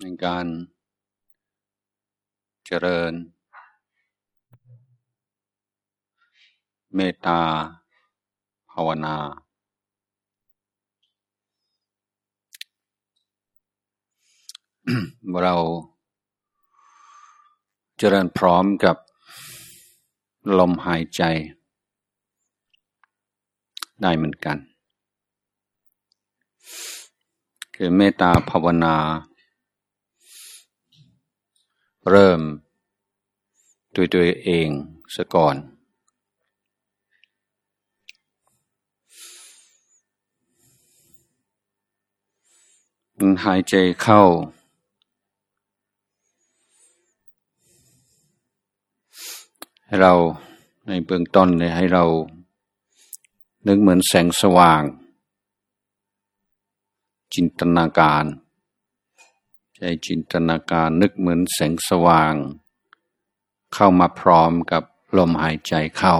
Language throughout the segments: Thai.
ในการเจริญ เมตตา ภาวนา เราเจริญพร้อมกับลมหายใจได้เหมือนกัน คือเมตตาภาวนา เริ่มด้วยตัวเองซะก่อน หายใจเข้า ให้เราในเบื้องต้นเนี่ยให้เรา นึกเหมือนแสงสว่าง จินตนาการใจจินตนาการนึกเหมือนแสงสว่าง เข้ามาพร้อมกับลมหายใจเข้า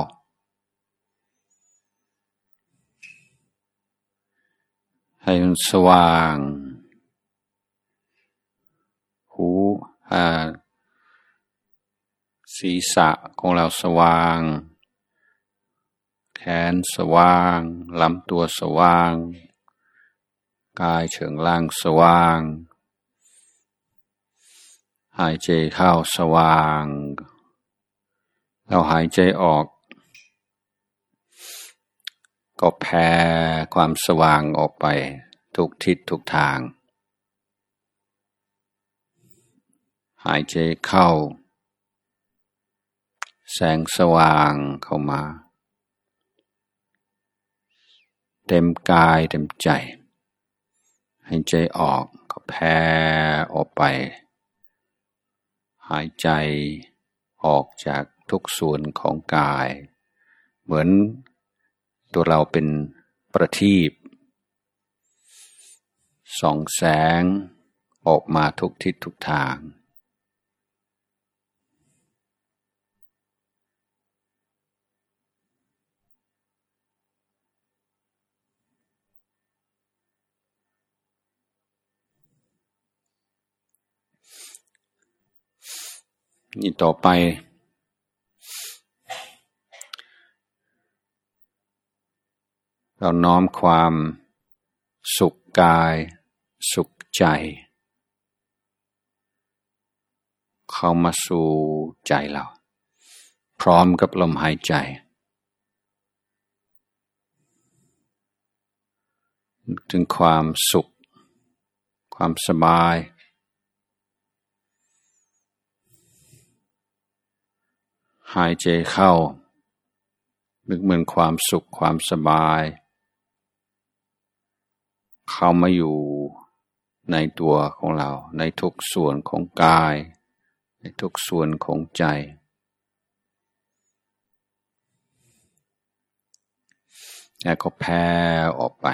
ให้มันสว่าง หูอ่าศีรษะของเราสว่าง แขนสว่างลำตัวสว่าง กายเฉิงล่างสว่าง หายใจเข้าสว่าง เราหายใจออก ก็แผ่ความสว่างออกไป ทุกทิศทุกทาง หายใจเข้า แสงสว่างเข้ามา เต็มกายเต็มใจ ให้ใจออกก็แผ่ออกไป หายใจออกจากทุกส่วนของกาย เหมือนตัวเราเป็นประทีปส่องแสงออกมาทุกทิศทุกทาง นี่ต่อไป เราน้อมความสุขกาย สุขใจ เข้ามาสู่ใจเรา พร้อมกับลมหายใจ ถึงความสุข ความสบาย หายใจเข้า นึกเหมือนความสุขความสบาย เข้ามาอยู่ในตัวของเรา ในทุกส่วนของกาย ในทุกส่วนของใจ แล้วก็แผ่ออกไป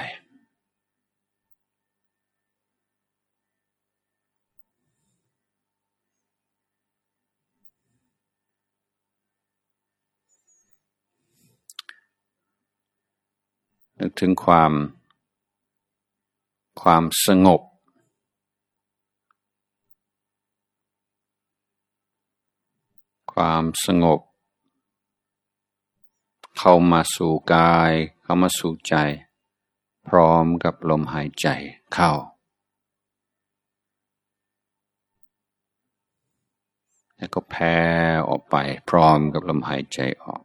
นึกถึงความ ความสงบ ความสงบ เข้ามาสู่กาย เข้ามาสู่ใจ พร้อมกับลมหายใจเข้าแล้วก็แผ่ออกไปพร้อมกับลมหายใจออก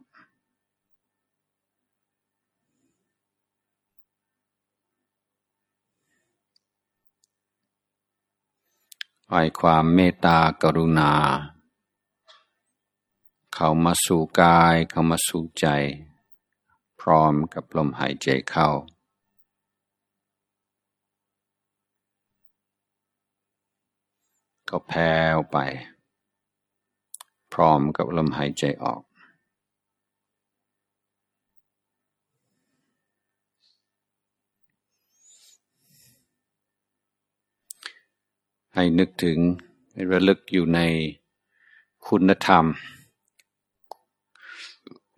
ไอยความเมตตากรุณา เข้ามาสู่กายเข้ามาสู่ใจ พร้อมกับลมหายใจเข้า ก็แผ่วไป พร้อมกับลมหายใจออก ให้นึกถึงให้ระลึกอยู่ในคุณธรรม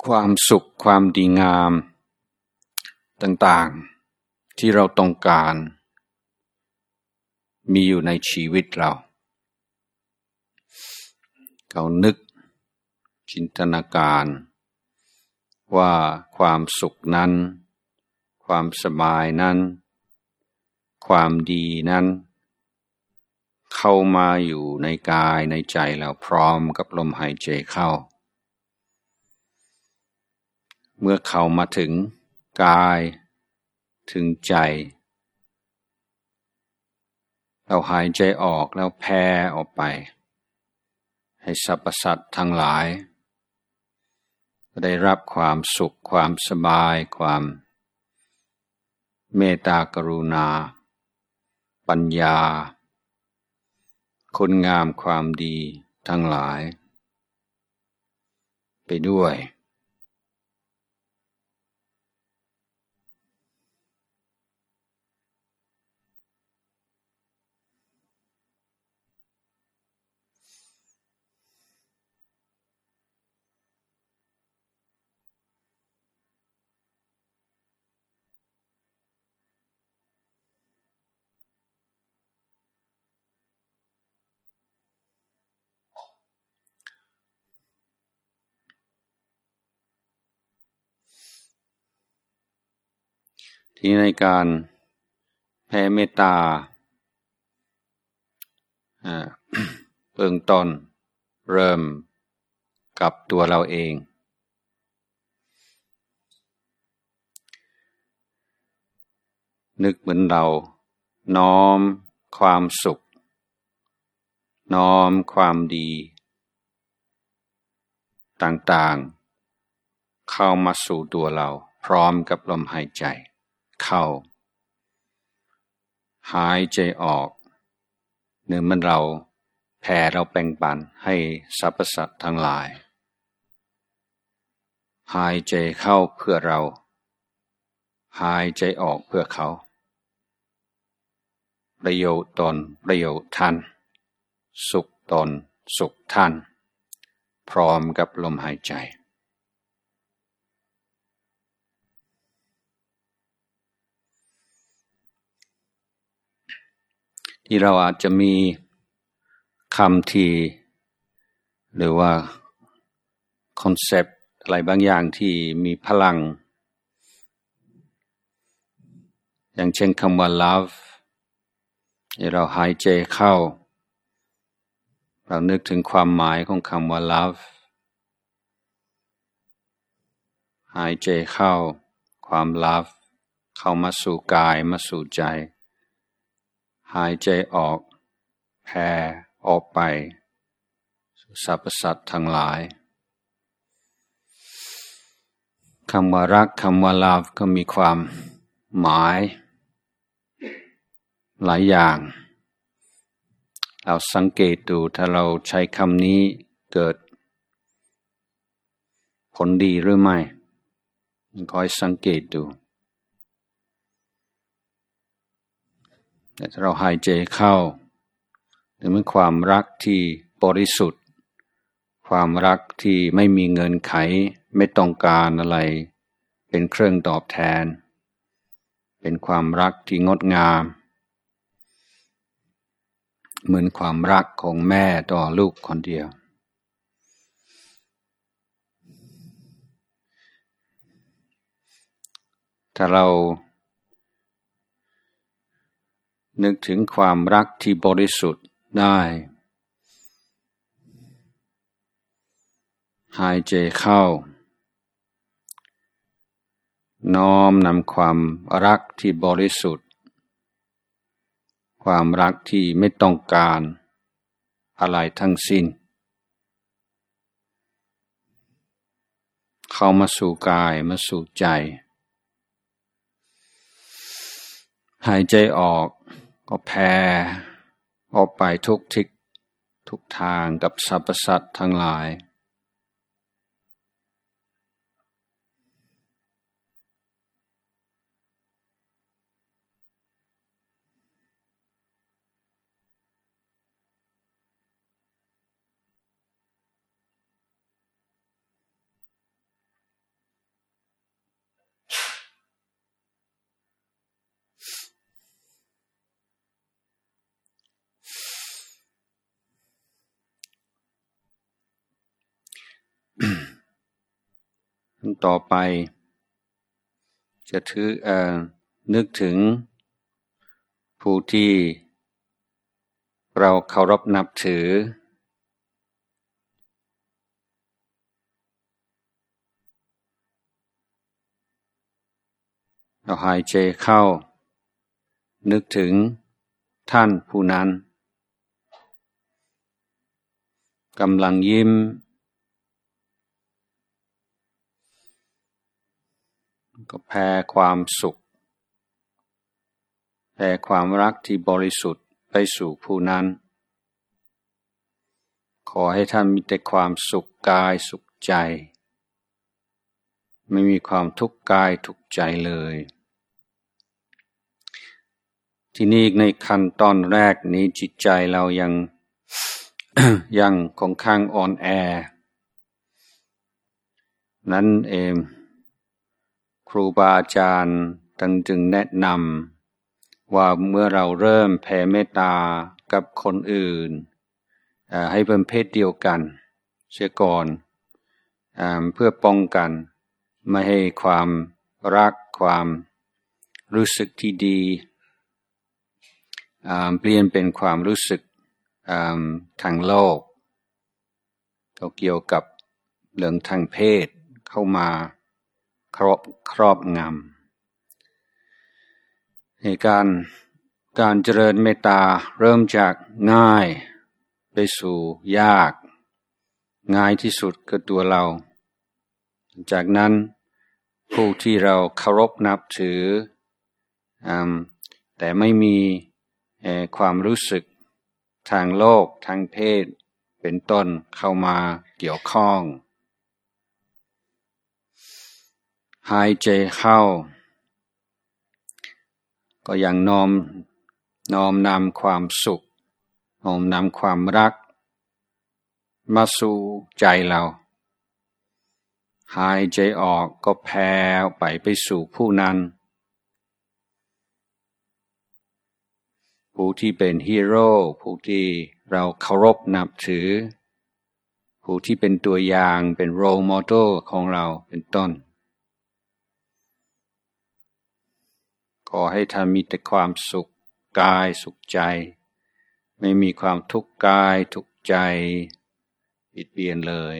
ความสุขความดีงามต่างๆ ที่เราต้องการ มีอยู่ในชีวิตเรา เขานึกจินตนาการ ว่าความสุขนั้น ความสบายนั้น ความดีนั้น เข้ามาอยู่ในกายในใจเราพร้อมกับลมหายใจเข้า เมื่อเข้ามาถึงกายถึงใจ เราหายใจออกแล้วแผ่ออกไป ให้สรรพสัตว์ทั้งหลาย ได้รับความสุขความสบายความเมตตากรุณา ปัญญา คุณงามความดีทั้งหลาย ไปด้วย ที่ในการแผ่เมตตาเบื้องต้นเริ่มกับตัวเราเอง นึกเหมือนเราน้อมความสุข น้อมความดี ต่างๆ เข้ามาสู่ตัวเราพร้อมกับลมหายใจ เข้า หายใจออกเนื้อมันเราแผ่เราแบ่งปันให้สรรพสัตว์ทั้งหลาย หายใจเข้าเพื่อเรา หายใจออกเพื่อเขา ประโยชน์ตนประโยชน์ท่าน สุขตนสุขท่าน พร้อมกับลมหายใจ ที่เราอาจจะมีคำที่หรือว่าคอนเซปต์อะไรบางอย่างที่มีพลัง อย่างเช่นคำว่า love เราหายใจเข้า เรานึกถึงความหมายของคำว่า love หายใจเข้า ความ love เข้ามาสู่กายมาสู่ใจ หายใจออกแผ่ออกไปสรรพสัตว์ทั้งหลายคำว่ารักคำว่าลาบก็มีความหมาย หลายอย่าง เราสังเกตดูถ้าเราใช้คำนี้เกิด ผลดีหรือไม่คอยสังเกตดู ถ้าเราหายใจเข้าหรือมันความรักที่บริสุทธิ์ ความรักที่ไม่มีเงินไขไม่ต้องการอะไร เป็นเครื่องตอบแทน เป็นความรักที่งดงาม เหมือนความรักของแม่ต่อลูกคนเดียวถ้าเรา นึกถึงความรักที่บริสุทธิ์ได้ หายใจเข้า น้อมนำความรักที่บริสุทธิ์ ความรักที่ไม่ต้องการอะไรทั้งสิ้น เข้ามาสู่กายมาสู่ใจ หายใจออก ก็แผ่ออกไปทุกทิศทุกทางกับสรรพสัตว์ทั้งหลาย ต่อไป จะถืออนึกถึงผู้ที่เราเคารพนับถือ เราหายใจเข้า นึกถึงท่านผู้นั้นกำลังยิ้ม ก็แผ่ความสุขแผ่ความรักที่บริสุทธิ์ไปสู่ผู้นั้น ขอให้ท่านมีแต่ความสุขกายสุขใจ ไม่มีความทุกข์กายทุกใจเลย ที่นี่ในขั้นตอนแรกนี้จิตใจเรายังยังคงข้างอ่อนแอ นั้นเอง ครูบาอาจารย์ตังจึงแนะนำว่าเมื่อเราเริ่มแผ่เมตตากับคนอื่น ให้เป็นเพศเดียวกัน เสียก่อนอเพื่อป้องกัน ไม่ให้ความรักความรู้สึกที่ดีเปลี่ยนเป็นความรู้สึกทางโลกก็เกี่ยวกับเรื่องทางเพศเข้ามา ครอบครอบงำในการการเจริญเมตตาเริ่มจากง่ายไปสู่ยาก ง่ายที่สุดก็ตัวเรา จากนั้นผู้ที่เราเคารพนับถืออแต่ไม่มีความรู้สึกทางโลกทางเพศ เป็นต้นเข้ามาเกี่ยวข้อง หายใจเข้า ก็ยังน้อมน้อมนำความสุขน้อมนำความรัก มาสู่ใจเรา หายใจออกก็แผ่ไปไปสู่ผู้นั้น ผู้ที่เป็นฮีโร่ผู้ที่เราเคารพนับถือ ผู้ที่เป็นตัวอย่างเป็นโรโมโตของเราเป็นต้น ขอให้ท่านมีแต่ความสุขกายสุขใจ ไม่มีความทุกข์กายทุกใจ ปิดเปลี่ยนเลย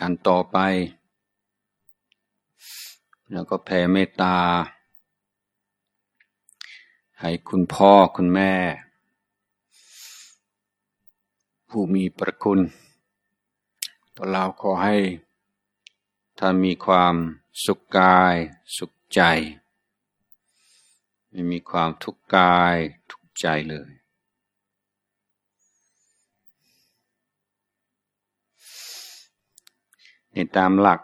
ขั้นต่อไป แล้วก็แผ่เมตตา ให้คุณพ่อคุณแม่ ผู้มีประคุณต่อเราขอให้ท่านมีความสุขกาย สุขใจ ไม่มีความทุกข์กาย ทุกใจเลยในตามหลัก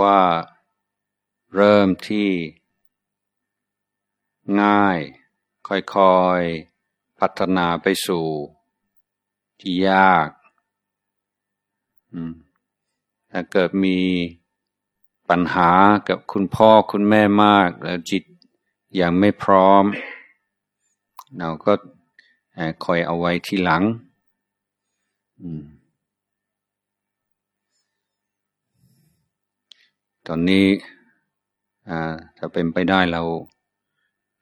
ว่าเริ่มที่ ง่าย ค่อยๆ พัฒนาไปสู่ ที่ยากถ้าเกิดมีปัญหากับคุณพ่อคุณแม่มาก แล้วจิตยังไม่พร้อม เราก็คอยเอาไว้ที่หลัง อืม ตอนนี้ถ้าเป็นไปได้เรา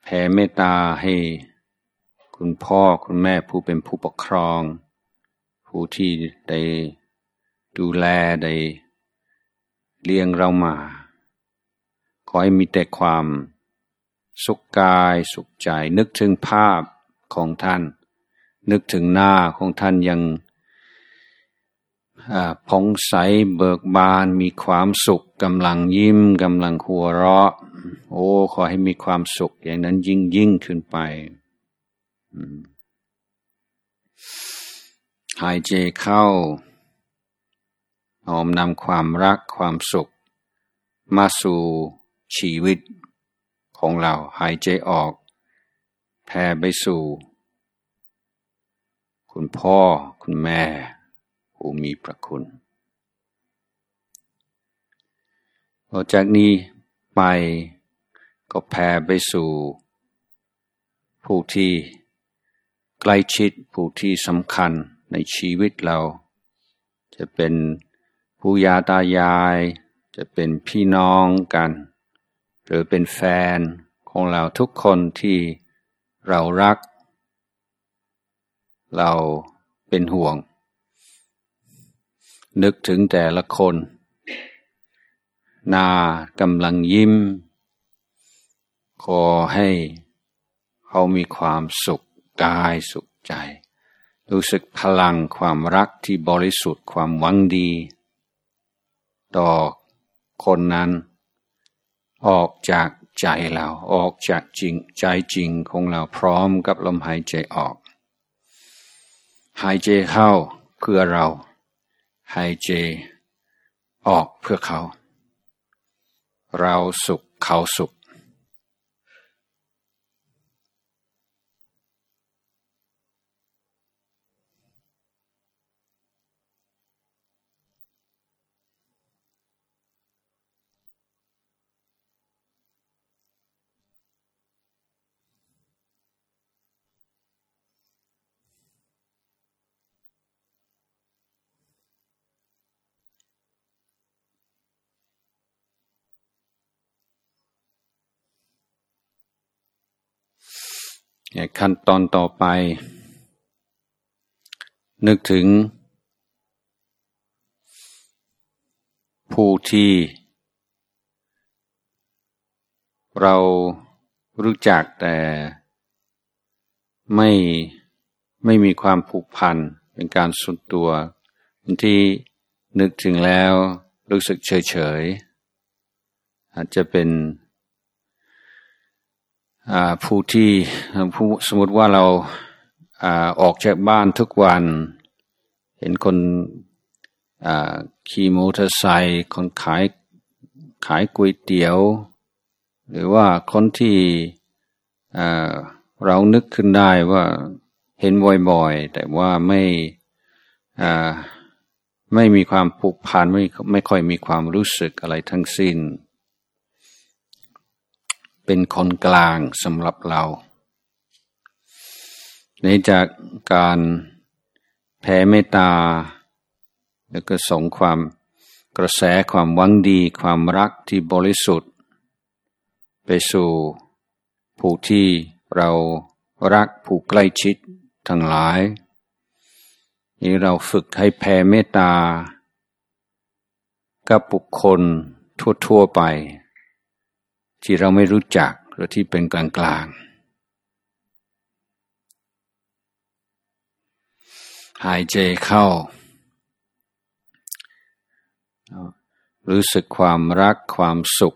แผ่เมตตาให้คุณพ่อคุณแม่ผู้เป็นผู้ปกครอง ผู้ที่ได้ดูแลได้เลี้ยงเรามา ขอให้มีแต่ความสุขกายสุขใจ นึกถึงภาพของท่าน นึกถึงหน้าของท่านยัง ผ่องใสเบิกบานมีความสุขกำลังยิ้มกำลังหัวเราะ โอ้ขอให้มีความสุขอย่างนั้นยิ่งยิ่งขึ้นไปหายใจเข้าหอมนำความรักความสุข มาสู่ชีวิตของเราหายใจออกแผ่ไปสู่ คุณพ่อคุณแม่ ผู้มีพระคุณพอจากนี้ไปก็แผ่ไปสู่ ผู้ที่ใกล้ชิดผู้ที่สำคัญในชีวิตเรา จะเป็นผู้ยาตายาย จะเป็นพี่น้องกัน หรือเป็นแฟนของเราทุกคนที่เรารัก เราเป็นห่วง นึกถึงแต่ละคนนากำลังยิ้ม ขอให้เขามีความสุขกายสุขใจ รู้สึกพลังความรักที่บริสุทธิ์ความหวังดี ต่อคนนั้น ออกจากใจเราออกจากจริงใจจริงของเราพร้อมกับลมหายใจออก หายใจเข้าเพื่อเรา หายใจออกเพื่อเขา เราสุขเขาสุข ขั้นตอนต่อไป นึกถึง ผู้ที่ เรารู้จักแต่ไม่ไม่มีความผูกพันเป็นการสุดตัวที่นึกถึงแล้วรู้สึกเฉยเฉยอาจจะเป็น ผู้ที่ผู้สมมติว่าเราออกจากบ้านทุกวัน เห็นคนขี่มอเตอร์ไซค์คนขายขายก๋วยเตี๋ยว หรือว่าคนที่เรานึกขึ้นได้ว่าเห็นบ่อยๆ แต่ว่าไม่ไม่มีความผูกพันไม่ไม่ค่อยมีความรู้สึกอะไรทั้งสิ้น เป็นคนกลางสำหรับเรา ในจากการแผ่เมตตา แล้วก็ส่งความกระแสความหวังดีความรักที่บริสุทธิ์ ไปสู่ผู้ที่เรารักผู้ใกล้ชิดทั้งหลาย นี่เราฝึกให้แผ่เมตตา กับบุคคลทั่วๆไป ที่เราไม่รู้จักหรือที่เป็นกลางกลางหายใจเข้า รู้สึกความรักความสุข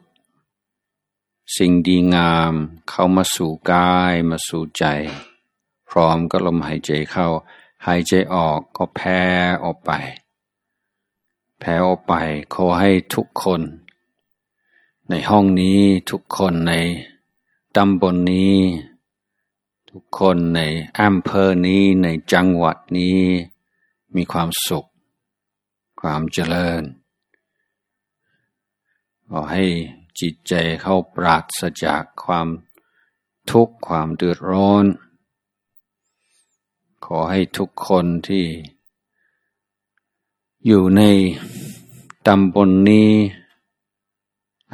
สิ่งดีงามเข้ามาสู่กายมาสู่ใจ พร้อมก็ลมหายใจเข้า หายใจออกก็แผ่ออกไป แผ่ออกไปขอให้ทุกคน ในห้องนี้ทุกคนในตำบลนนี้ ทุกคนในอำเภอนี้ในจังหวัดนี้ มีความสุข ความเจริญขอให้จิตใจเข้าปราศจากความทุกข์ความเดือดร้อน ขอให้ทุกคนที่ อยู่ในตำบลนนี้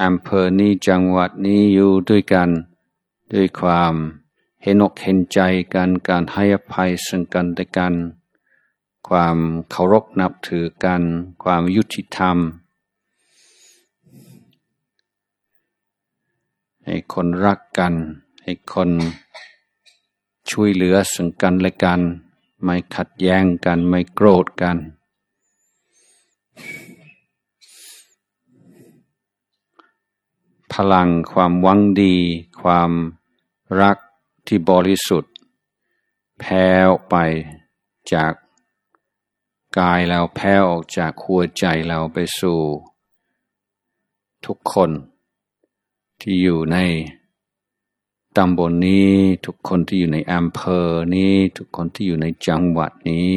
อำเภอนี้จังหวัดนี้อยู่ด้วยกัน ด้วยความเห็นอกเห็นใจกันการให้อภัยซึ่งกันและกัน ความเคารพนับถือกัน ความยุติธรรม ให้คนรักกัน ให้คนช่วยเหลือซึ่งกันและกัน ไม่ขัดแย้งกันไม่โกรธกัน พลังความหวังดี ความรักที่บริสุทธิ์แผ่ไปจากกายเราแผ่ออกจากหัวใจเราไปสู่ ทุกคนที่อยู่ในตำบลนนี้ทุกคนที่อยู่ในอำเภอนี้ ทุกคนที่อยู่ในจังหวัดนี้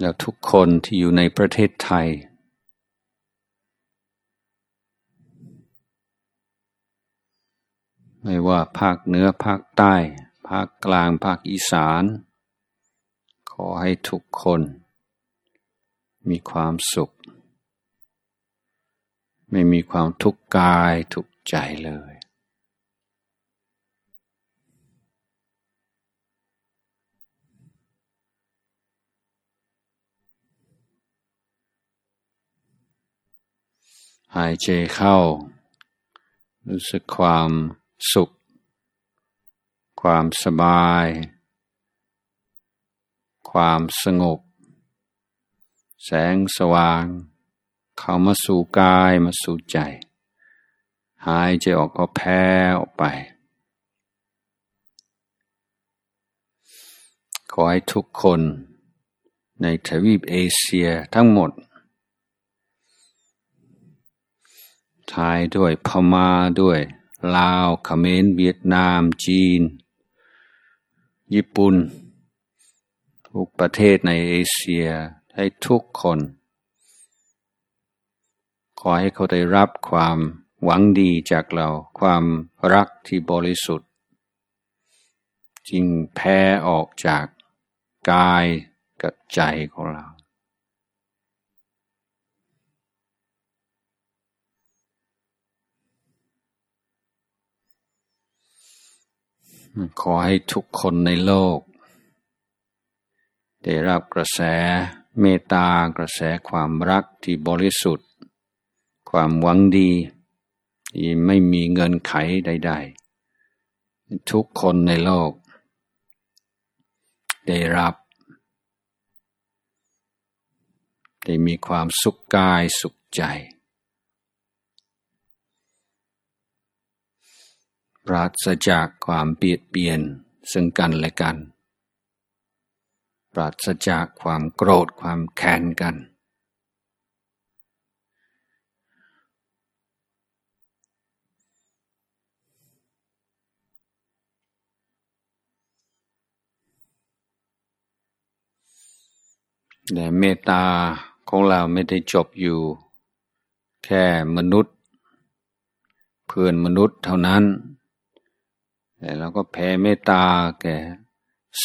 แล้วทุกคนที่อยู่ในประเทศไทย ไม่ว่าภาคเหนือภาคใต้ ภาคกลางภาคอีสาน ขอให้ทุกคนมีความสุข ไม่มีความทุกข์กายทุกใจเลย หายใจเข้า รู้สึกความสุข ความสบาย ความสงบ แสงสว่าง เข้ามาสู่กายมาสู่ใจ หายใจออกก็แพ้ออกไป ขอให้ทุกคนในทวีปเอเชียทั้งหมด ไทยด้วยพม่าด้วยลาวเขมรเวียดนาม จีน ญี่ปุ่น ทุกประเทศในเอเชียให้ทุกคน ขอให้เขาได้รับความหวังดีจากเรา ความรักที่บริสุทธิ์ จึงแพ้ออกจากกายกับใจของเรา ขอให้ทุกคนในโลก ได้รับกระแสเมตตากระแสความรักที่บริสุทธิ์ ความหวังดีที่ไม่มีเงินไขใด ๆ ทุกคนในโลก ได้รับ ได้มีความสุขกายสุขใจ ปราศจากความเบียดเบียนซึ่งกันและกัน ปราศจากความโกรธความแค้นกัน แต่เมตตาของเราไม่ได้จบอยู่ แค่มนุษย์ เพื่อนมนุษย์เท่านั้น แต่เราก็แผ่เมตตาแก่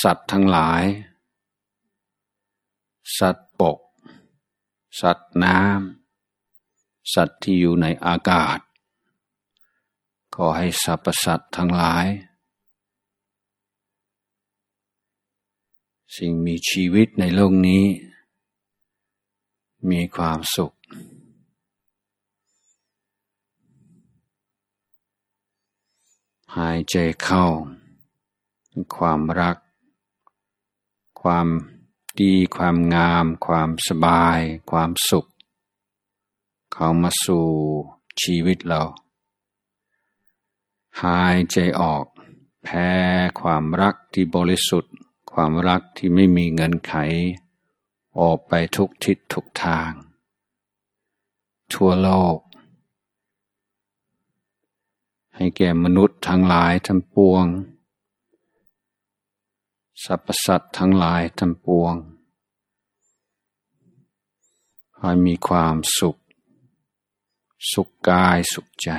สัตว์ทั้งหลาย สัตว์ปก สัตว์น้ำสัตว์ที่อยู่ในอากาศ ขอให้สรรพสัตว์ทั้งหลาย สิ่งมีชีวิตในโลกนี้ มีความสุข หายใจเข้า ความรัก ความดีความงาม ความสบาย ความสุข เข้ามาสู่ชีวิตเรา หายใจออก แพ้ความรักที่บริสุทธิ์ ความรักที่ไม่มีเงินไข ออกไปทุกทิศทุกทาง ทั่วโลก ให้แก่มนุษย์ทั้งหลายทั้งปวง สรรพสัตว์ทั้งหลายทั้งปวง ให้มีความสุข สุขกายสุขใจ